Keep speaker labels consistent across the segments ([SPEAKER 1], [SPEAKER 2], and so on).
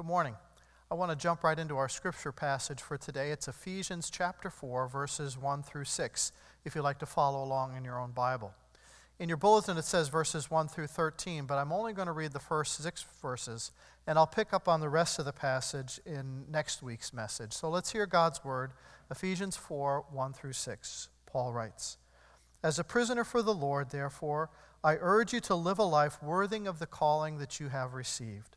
[SPEAKER 1] Good morning. I want to jump right into our scripture passage for today. It's Ephesians chapter 4, verses 1 through 6, if you'd like to follow along in your own Bible. In your bulletin, it says verses 1 through 13, but I'm only going to read the first six verses, and I'll pick up on the rest of the passage in next week's message. So let's hear God's word. Ephesians 4 1 through 6. Paul writes As a prisoner for the Lord, therefore, I urge you to live a life worthy of the calling that you have received.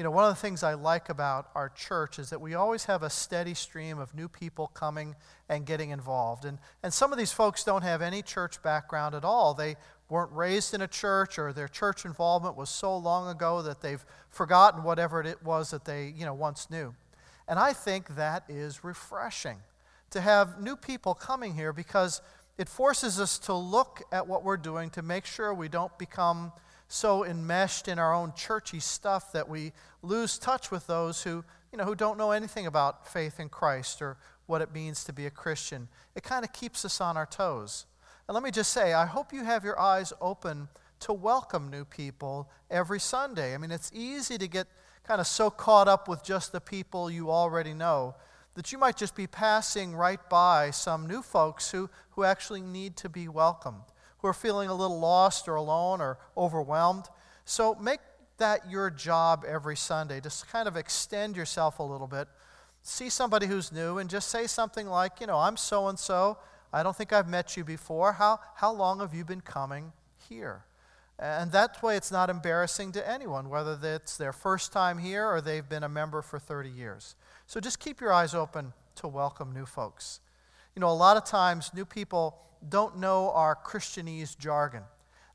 [SPEAKER 1] You know, one of the things I like about our church is that we always have a steady stream of new people coming and getting involved. And, and some of these folks don't have any church background at all. They weren't raised in a church or their church involvement was so long ago that they've forgotten whatever it was that they you know once knew and i think that is refreshing to have new people coming here because it forces us to look at what we're doing to make sure we don't become so enmeshed in our own churchy stuff that we lose touch with those who you know who don't know anything about faith in christ or what it means to be a christian. It kind of keeps us on our toes. And let me just say, I hope you have your eyes open to welcome new people every Sunday. I mean, it's easy to get kind of so caught up with just the people you already know that you might just be passing right by some new folks who, who actually need to be welcomed, who are feeling a little lost or alone or overwhelmed. So make that your job every Sunday. Just kind of extend yourself a little bit. See somebody who's new and just say something like, you know, I'm so and so. I don't think I've met you before. How, how long have you been coming here? And that way, it's not embarrassing to anyone, whether it's their first time here or they've been a member for 30 years. So just keep your eyes open to welcome new folks. You know, a lot of times, new people don't know our Christianese jargon.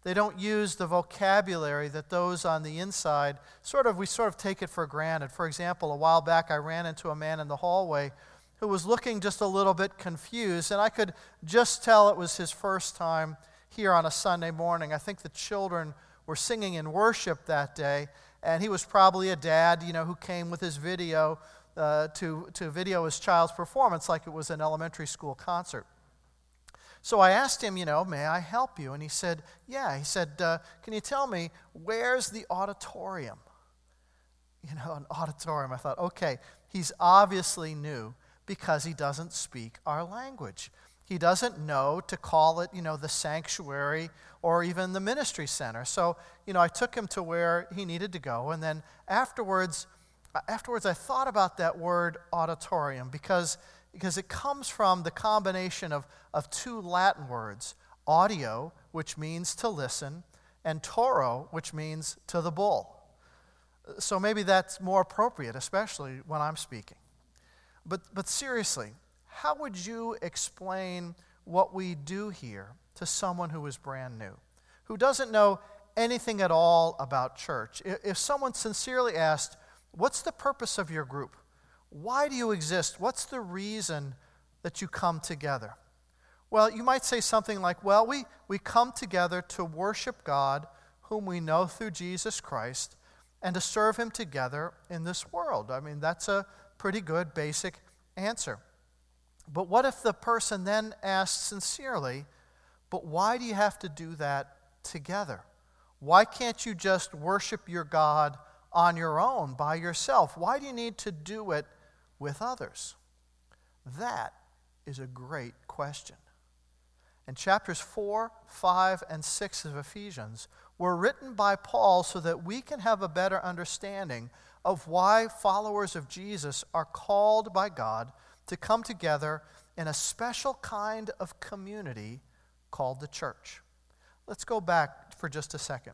[SPEAKER 1] They don't use the vocabulary that those on the inside sort of, we sort of take it for granted. For example, a while back, I ran into a man in the hallway who was looking just a little bit confused, and I could just tell it was his first time here on a Sunday morning. I think the children were singing in worship that day, and he was probably a dad, you know, who came with his video uh, to, to video his child's performance like it was an elementary school concert. So I asked him, you know, may I help you? And he said, yeah. He said, uh, can you tell me where's the auditorium? You know, an auditorium. I thought, okay, he's obviously new because he doesn't speak our language. He doesn't know to call it, you know, the sanctuary or even the ministry center. So, you know, I took him to where he needed to go. And then afterwards, afterwards I thought about that word auditorium because, because it comes from the combination of, of two Latin words audio, which means to listen, and toro, which means to the bull. So maybe that's more appropriate, especially when I'm speaking. But, but seriously, how would you explain what we do here to someone who is brand new, who doesn't know anything at all about church? If someone sincerely asked, What's the purpose of your group? Why do you exist? What's the reason that you come together? Well, you might say something like, Well, we, we come together to worship God, whom we know through Jesus Christ, and to serve Him together in this world. I mean, that's a pretty good basic answer. But what if the person then asks sincerely, but why do you have to do that together? Why can't you just worship your God on your own, by yourself? Why do you need to do it with others? That is a great question. And chapters 4, 5, and 6 of Ephesians were written by Paul so that we can have a better understanding of why followers of Jesus are called by God to come together in a special kind of community called the church. Let's go back for just a second.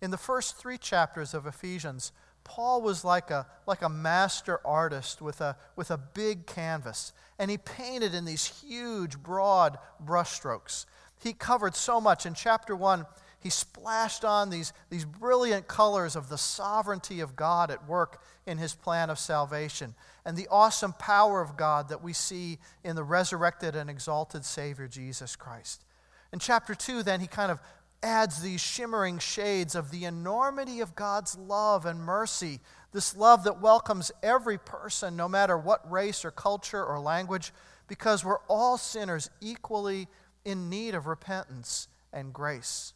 [SPEAKER 1] In the first three chapters of Ephesians, Paul was like a, like a master artist with a, with a big canvas, and he painted in these huge, broad brushstrokes. He covered so much. In chapter 1, he splashed on these, these brilliant colors of the sovereignty of God at work in his plan of salvation and the awesome power of God that we see in the resurrected and exalted Savior Jesus Christ. In chapter 2, then, he kind of adds these shimmering shades of the enormity of God's love and mercy, this love that welcomes every person, no matter what race or culture or language, because we're all sinners equally in need of repentance and grace.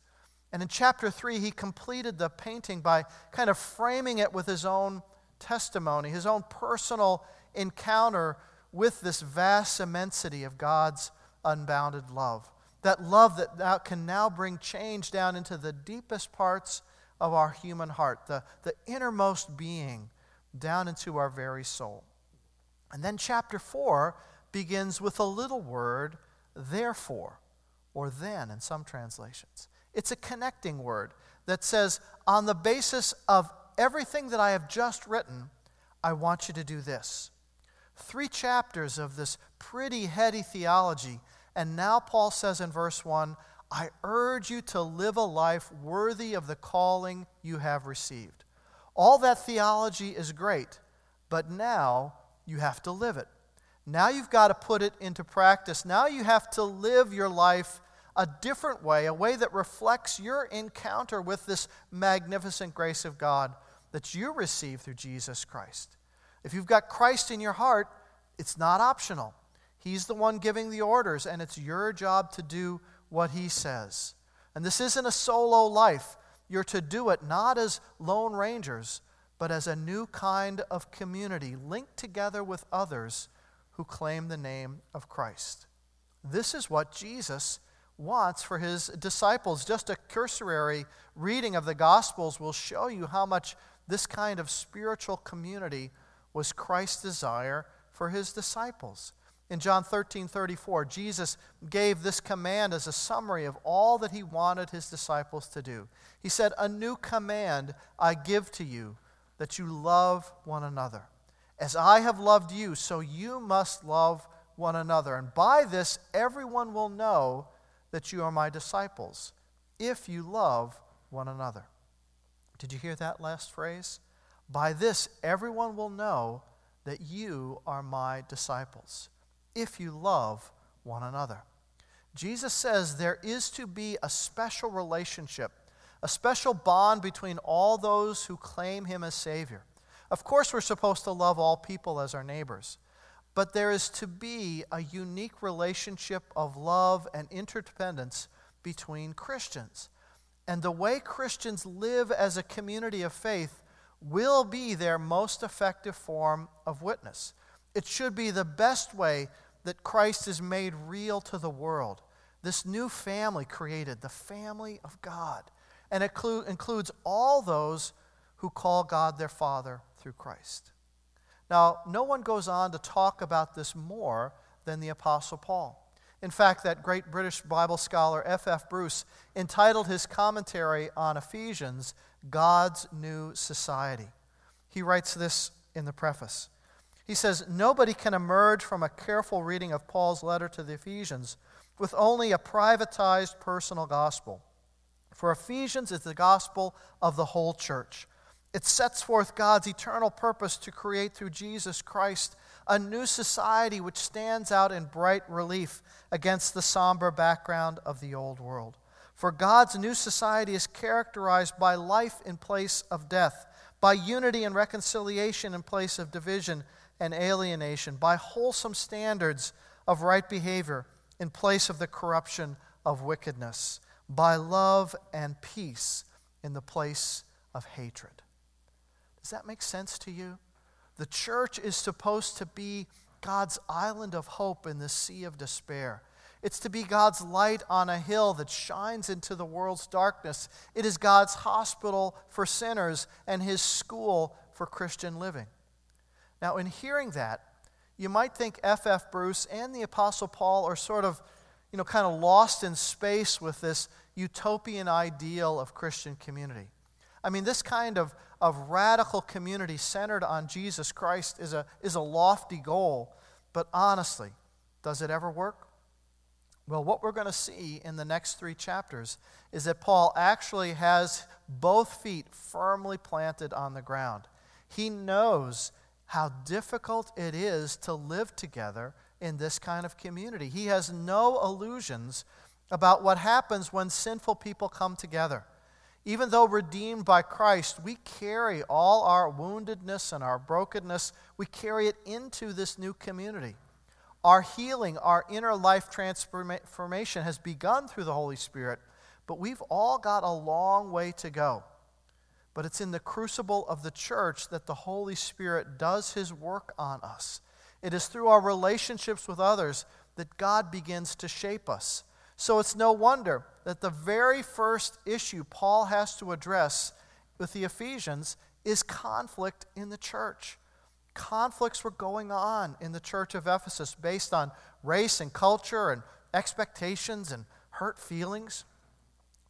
[SPEAKER 1] And in chapter 3, he completed the painting by kind of framing it with his own testimony, his own personal encounter with this vast immensity of God's unbounded love. That love that now can now bring change down into the deepest parts of our human heart, the, the innermost being, down into our very soul. And then chapter 4 begins with a little word, therefore, or then in some translations. It's a connecting word that says, on the basis of everything that I have just written, I want you to do this. Three chapters of this pretty heady theology and now Paul says in verse 1 I urge you to live a life worthy of the calling you have received. All that theology is great, but now you have to live it. Now you've got to put it into practice. Now you have to live your life a different way, a way that reflects your encounter with this magnificent grace of God that you receive through Jesus Christ. If you've got Christ in your heart, it's not optional. He's the one giving the orders, and it's your job to do what He says. And this isn't a solo life. You're to do it not as lone rangers, but as a new kind of community linked together with others who claim the name of Christ. This is what Jesus wants for his disciples. Just a cursory reading of the Gospels will show you how much this kind of spiritual community was Christ's desire for his disciples. In John 13 34, Jesus gave this command as a summary of all that he wanted his disciples to do. He said, A new command I give to you, that you love one another. As I have loved you, so you must love one another. And by this, everyone will know that you are my disciples, if you love one another. Did you hear that last phrase? By this, everyone will know that you are my disciples if you love one another. Jesus says there is to be a special relationship, a special bond between all those who claim him as Savior. Of course, we're supposed to love all people as our neighbors, but there is to be a unique relationship of love and interdependence between Christians. And the way Christians live as a community of faith will be their most effective form of witness. It should be the best way that Christ is made real to the world. This new family created, the family of God. And it includes all those who call God their Father through Christ. Now, no one goes on to talk about this more than the Apostle Paul. In fact, that great British Bible scholar F. F. Bruce entitled his commentary on Ephesians, God's New Society. He writes this in the preface he says, Nobody can emerge from a careful reading of Paul's letter to the Ephesians with only a privatized personal gospel. For Ephesians is the gospel of the whole church. It sets forth God's eternal purpose to create through Jesus Christ a new society which stands out in bright relief against the somber background of the old world. For God's new society is characterized by life in place of death, by unity and reconciliation in place of division and alienation, by wholesome standards of right behavior in place of the corruption of wickedness, by love and peace in the place of hatred. Does that make sense to you? The church is supposed to be God's island of hope in the sea of despair. It's to be God's light on a hill that shines into the world's darkness. It is God's hospital for sinners and his school for Christian living. Now, in hearing that, you might think F.F. F. Bruce and the Apostle Paul are sort of, you know, kind of lost in space with this utopian ideal of Christian community. I mean, this kind of, of radical community centered on Jesus Christ is a, is a lofty goal, but honestly, does it ever work? Well, what we're going to see in the next three chapters is that Paul actually has both feet firmly planted on the ground. He knows how difficult it is to live together in this kind of community. He has no illusions about what happens when sinful people come together. Even though redeemed by Christ, we carry all our woundedness and our brokenness, we carry it into this new community. Our healing, our inner life transformation has begun through the Holy Spirit, but we've all got a long way to go. But it's in the crucible of the church that the Holy Spirit does his work on us. It is through our relationships with others that God begins to shape us. So it's no wonder that the very first issue Paul has to address with the Ephesians is conflict in the church. Conflicts were going on in the church of Ephesus based on race and culture and expectations and hurt feelings.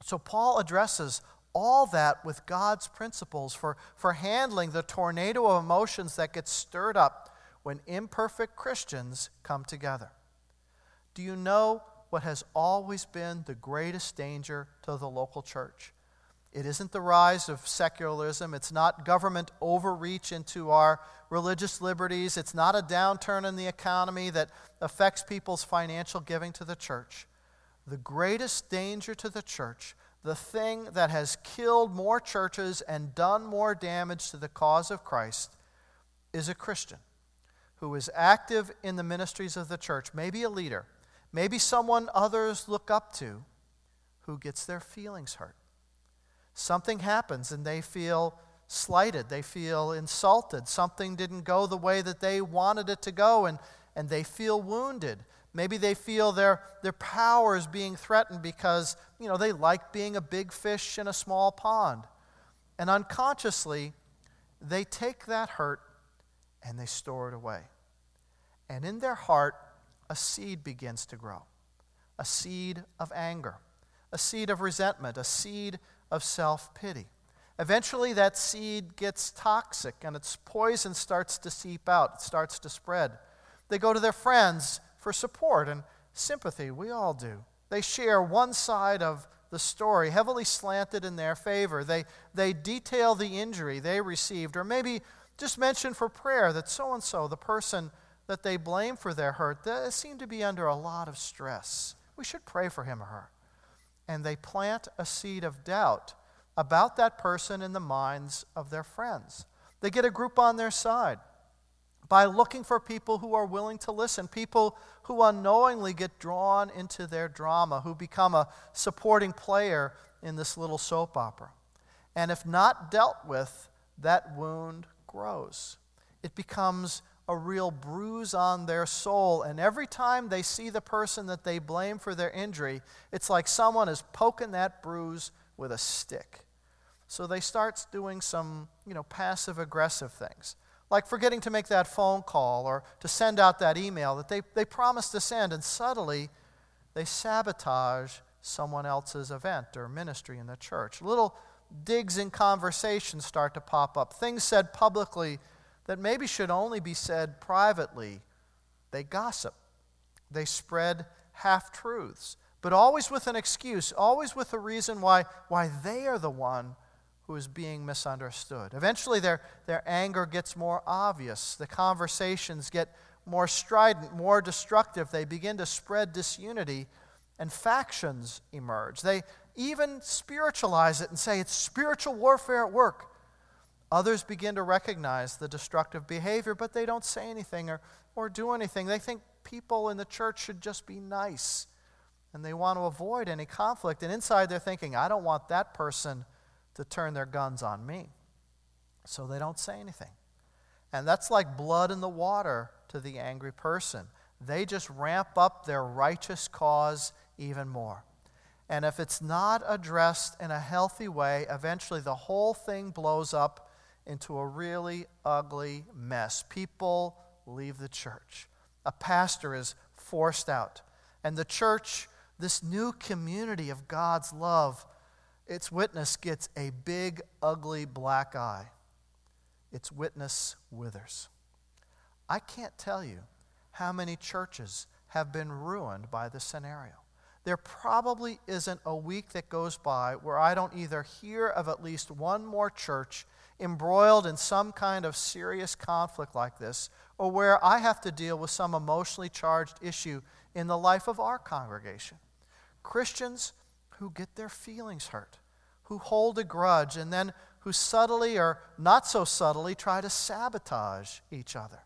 [SPEAKER 1] So Paul addresses all that with God's principles for, for handling the tornado of emotions that gets stirred up when imperfect Christians come together. Do you know what has always been the greatest danger to the local church? It isn't the rise of secularism. It's not government overreach into our religious liberties. It's not a downturn in the economy that affects people's financial giving to the church. The greatest danger to the church, the thing that has killed more churches and done more damage to the cause of Christ, is a Christian who is active in the ministries of the church, maybe a leader, maybe someone others look up to, who gets their feelings hurt something happens and they feel slighted, they feel insulted, something didn't go the way that they wanted it to go, and, and they feel wounded. Maybe they feel their, their power is being threatened because, you know, they like being a big fish in a small pond. And unconsciously, they take that hurt and they store it away. And in their heart, a seed begins to grow a seed of anger, a seed of resentment, a seed of self pity. Eventually, that seed gets toxic and its poison starts to seep out, it starts to spread. They go to their friends for support and sympathy. We all do. They share one side of the story, heavily slanted in their favor. They, they detail the injury they received, or maybe just mention for prayer that so and so, the person that they blame for their hurt, they seem to be under a lot of stress. We should pray for him or her and they plant a seed of doubt about that person in the minds of their friends. They get a group on their side by looking for people who are willing to listen, people who unknowingly get drawn into their drama, who become a supporting player in this little soap opera. And if not dealt with, that wound grows. It becomes a real bruise on their soul. And every time they see the person that they blame for their injury, it's like someone is poking that bruise with a stick. So they start doing some, you know, passive aggressive things, like forgetting to make that phone call or to send out that email that they, they promised to send, and subtly they sabotage someone else's event or ministry in the church. Little digs in conversation start to pop up, things said publicly that maybe should only be said privately. They gossip, they spread half truths, but always with an excuse, always with a reason why, why they are the one who is being misunderstood. Eventually, their, their anger gets more obvious, the conversations get more strident, more destructive. They begin to spread disunity, and factions emerge. They even spiritualize it and say it's spiritual warfare at work. Others begin to recognize the destructive behavior, but they don't say anything or, or do anything. They think people in the church should just be nice and they want to avoid any conflict. And inside they're thinking, I don't want that person to turn their guns on me. So they don't say anything. And that's like blood in the water to the angry person. They just ramp up their righteous cause even more. And if it's not addressed in a healthy way, eventually the whole thing blows up into a really ugly mess. People leave the church. A pastor is forced out. And the church, this new community of God's love, its witness gets a big, ugly black eye. Its witness withers. I can't tell you how many churches have been ruined by this scenario. there probably isn't a week that goes by where I don't either hear of at least one more church embroiled in some kind of serious conflict like this, or where I have to deal with some emotionally charged issue in the life of our congregation. Christians who get their feelings hurt, who hold a grudge, and then who subtly or not so subtly try to sabotage each other.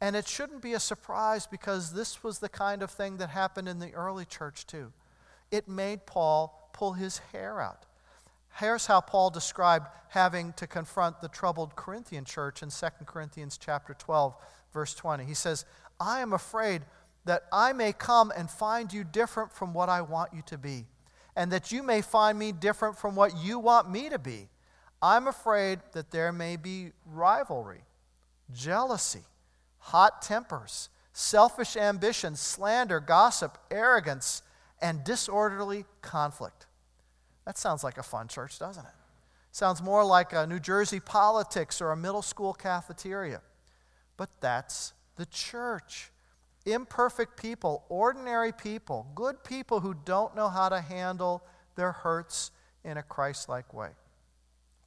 [SPEAKER 1] And it shouldn't be a surprise because this was the kind of thing that happened in the early church too. It made Paul pull his hair out. Here's how Paul described having to confront the troubled Corinthian church in 2 Corinthians chapter 12 verse 20. He says, "I am afraid that I may come and find you different from what I want you to be, and that you may find me different from what you want me to be. I'm afraid that there may be rivalry, jealousy, hot tempers, selfish ambition, slander, gossip, arrogance, and disorderly conflict. That sounds like a fun church, doesn't it? Sounds more like a New Jersey politics or a middle school cafeteria. But that's the church. Imperfect people, ordinary people, good people who don't know how to handle their hurts in a Christ like way.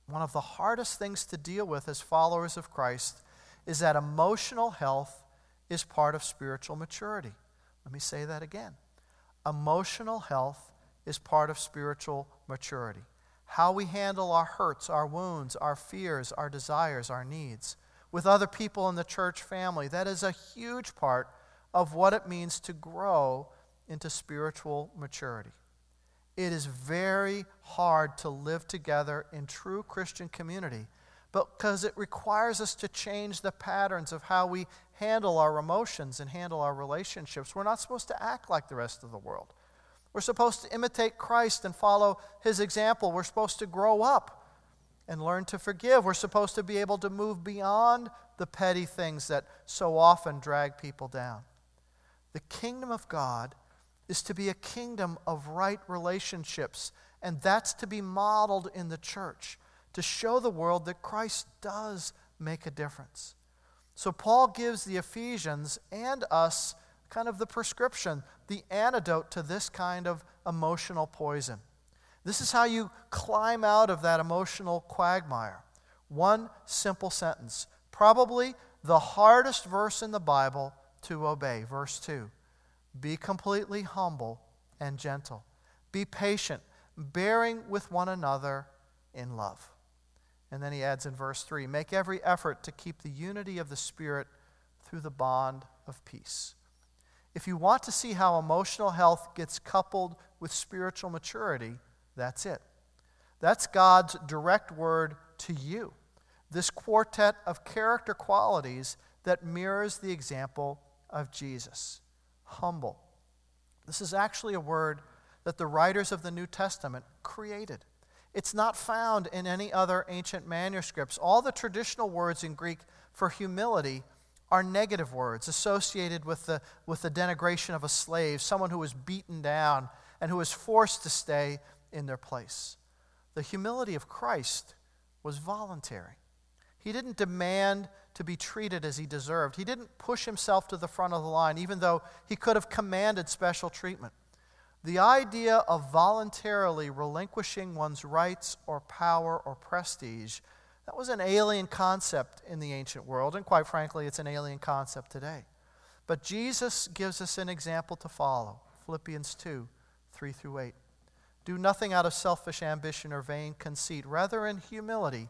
[SPEAKER 1] One of the hardest things to deal with as followers of Christ is that emotional health is part of spiritual maturity. Let me say that again. Emotional health is part of spiritual maturity. How we handle our hurts, our wounds, our fears, our desires, our needs with other people in the church family, that is a huge part of what it means to grow into spiritual maturity. It is very hard to live together in true Christian community because it requires us to change the patterns of how we handle our emotions and handle our relationships. We're not supposed to act like the rest of the world. We're supposed to imitate Christ and follow his example. We're supposed to grow up and learn to forgive. We're supposed to be able to move beyond the petty things that so often drag people down. The kingdom of God is to be a kingdom of right relationships, and that's to be modeled in the church to show the world that Christ does make a difference. So, Paul gives the Ephesians and us kind of the prescription, the antidote to this kind of emotional poison. This is how you climb out of that emotional quagmire. One simple sentence, probably the hardest verse in the Bible to obey. Verse 2 Be completely humble and gentle, be patient, bearing with one another in love. And then he adds in verse 3 Make every effort to keep the unity of the Spirit through the bond of peace. If you want to see how emotional health gets coupled with spiritual maturity, that's it. That's God's direct word to you. This quartet of character qualities that mirrors the example of Jesus. Humble. This is actually a word that the writers of the New Testament created. It's not found in any other ancient manuscripts. All the traditional words in Greek for humility are negative words associated with the, with the denigration of a slave, someone who was beaten down and who was forced to stay in their place. The humility of Christ was voluntary. He didn't demand to be treated as he deserved. He didn't push himself to the front of the line, even though he could have commanded special treatment. The idea of voluntarily relinquishing one's rights or power or prestige, that was an alien concept in the ancient world, and quite frankly, it's an alien concept today. But Jesus gives us an example to follow Philippians 2 3 through 8. Do nothing out of selfish ambition or vain conceit. Rather, in humility,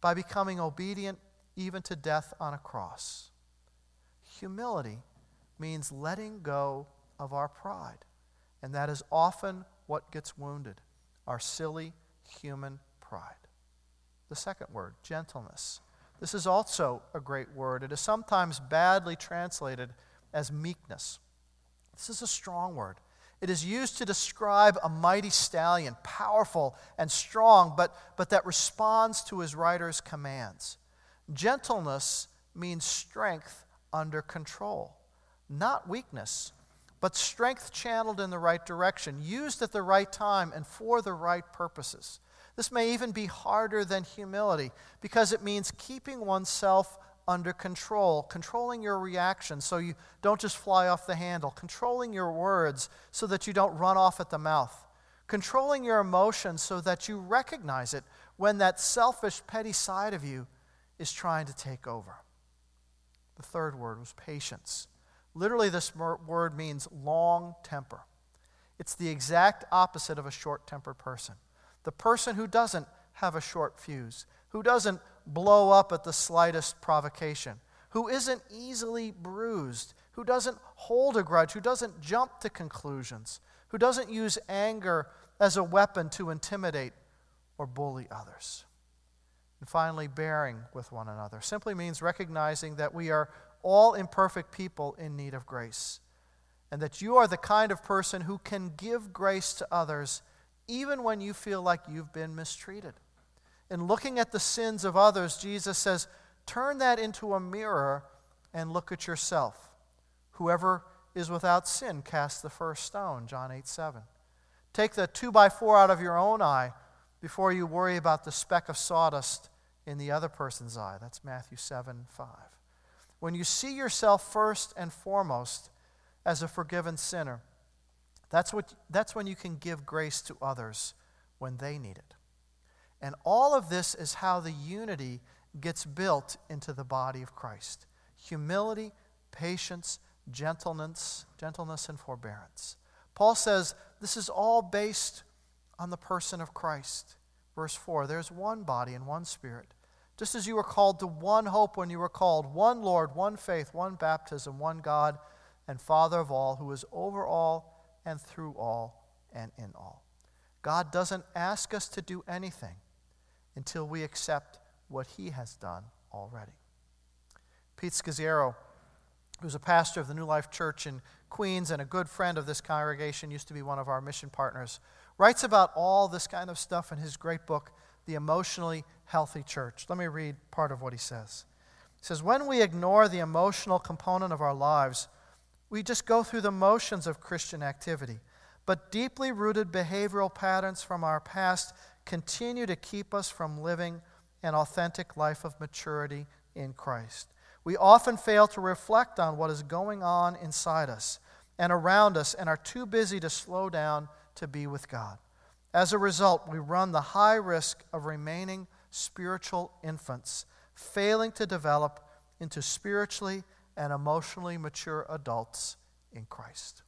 [SPEAKER 1] by becoming obedient even to death on a cross. Humility means letting go of our pride. And that is often what gets wounded our silly human pride. The second word, gentleness. This is also a great word. It is sometimes badly translated as meekness. This is a strong word. It is used to describe a mighty stallion, powerful and strong, but, but that responds to his rider's commands. Gentleness means strength under control, not weakness, but strength channeled in the right direction, used at the right time and for the right purposes. This may even be harder than humility because it means keeping oneself under control, controlling your reactions so you don't just fly off the handle, controlling your words so that you don't run off at the mouth, controlling your emotions so that you recognize it when that selfish, petty side of you is trying to take over. The third word was patience. Literally, this word means long temper. It's the exact opposite of a short tempered person. The person who doesn't have a short fuse, who doesn't blow up at the slightest provocation, who isn't easily bruised, who doesn't hold a grudge, who doesn't jump to conclusions, who doesn't use anger as a weapon to intimidate or bully others. And finally, bearing with one another simply means recognizing that we are all imperfect people in need of grace, and that you are the kind of person who can give grace to others even when you feel like you've been mistreated in looking at the sins of others, Jesus says, turn that into a mirror and look at yourself. Whoever is without sin, cast the first stone, John 8 7. Take the two by four out of your own eye before you worry about the speck of sawdust in the other person's eye. That's Matthew 7 5. When you see yourself first and foremost as a forgiven sinner, that's, what, that's when you can give grace to others when they need it. And all of this is how the unity gets built into the body of Christ humility, patience, gentleness, gentleness, and forbearance. Paul says this is all based on the person of Christ. Verse 4 there's one body and one spirit. Just as you were called to one hope when you were called, one Lord, one faith, one baptism, one God and Father of all, who is over all and through all and in all. God doesn't ask us to do anything until we accept what he has done already. Pete Scazzero, who's a pastor of the New Life Church in Queens and a good friend of this congregation, used to be one of our mission partners, writes about all this kind of stuff in his great book, The Emotionally Healthy Church. Let me read part of what he says. He says, When we ignore the emotional component of our lives, we just go through the motions of Christian activity. But deeply rooted behavioral patterns from our past continue to keep us from living an authentic life of maturity in Christ. We often fail to reflect on what is going on inside us and around us and are too busy to slow down to be with God. As a result, we run the high risk of remaining spiritual infants, failing to develop into spiritually and emotionally mature adults in Christ.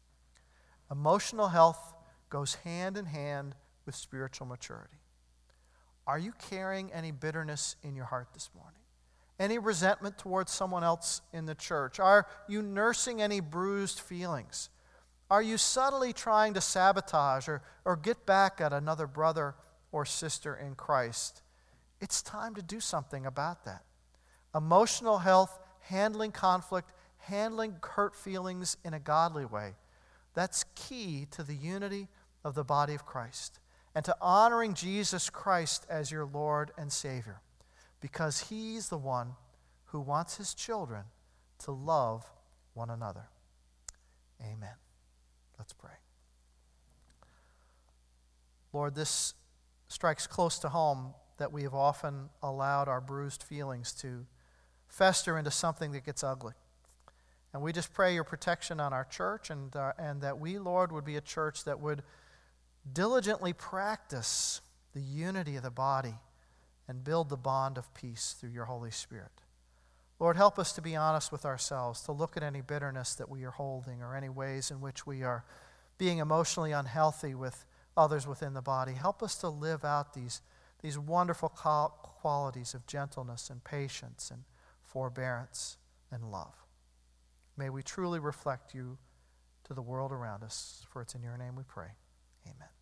[SPEAKER 1] Emotional health goes hand in hand with spiritual maturity. Are you carrying any bitterness in your heart this morning? Any resentment towards someone else in the church? Are you nursing any bruised feelings? Are you subtly trying to sabotage or, or get back at another brother or sister in Christ? It's time to do something about that. Emotional health, handling conflict, handling hurt feelings in a godly way. That's key to the unity of the body of Christ and to honoring Jesus Christ as your Lord and Savior because He's the one who wants His children to love one another. Amen. Let's pray. Lord, this strikes close to home that we have often allowed our bruised feelings to fester into something that gets ugly. And we just pray your protection on our church and, uh, and that we, Lord, would be a church that would diligently practice the unity of the body and build the bond of peace through your Holy Spirit. Lord, help us to be honest with ourselves, to look at any bitterness that we are holding or any ways in which we are being emotionally unhealthy with others within the body. Help us to live out these, these wonderful qualities of gentleness and patience and forbearance and love. May we truly reflect you to the world around us, for it's in your name we pray. Amen.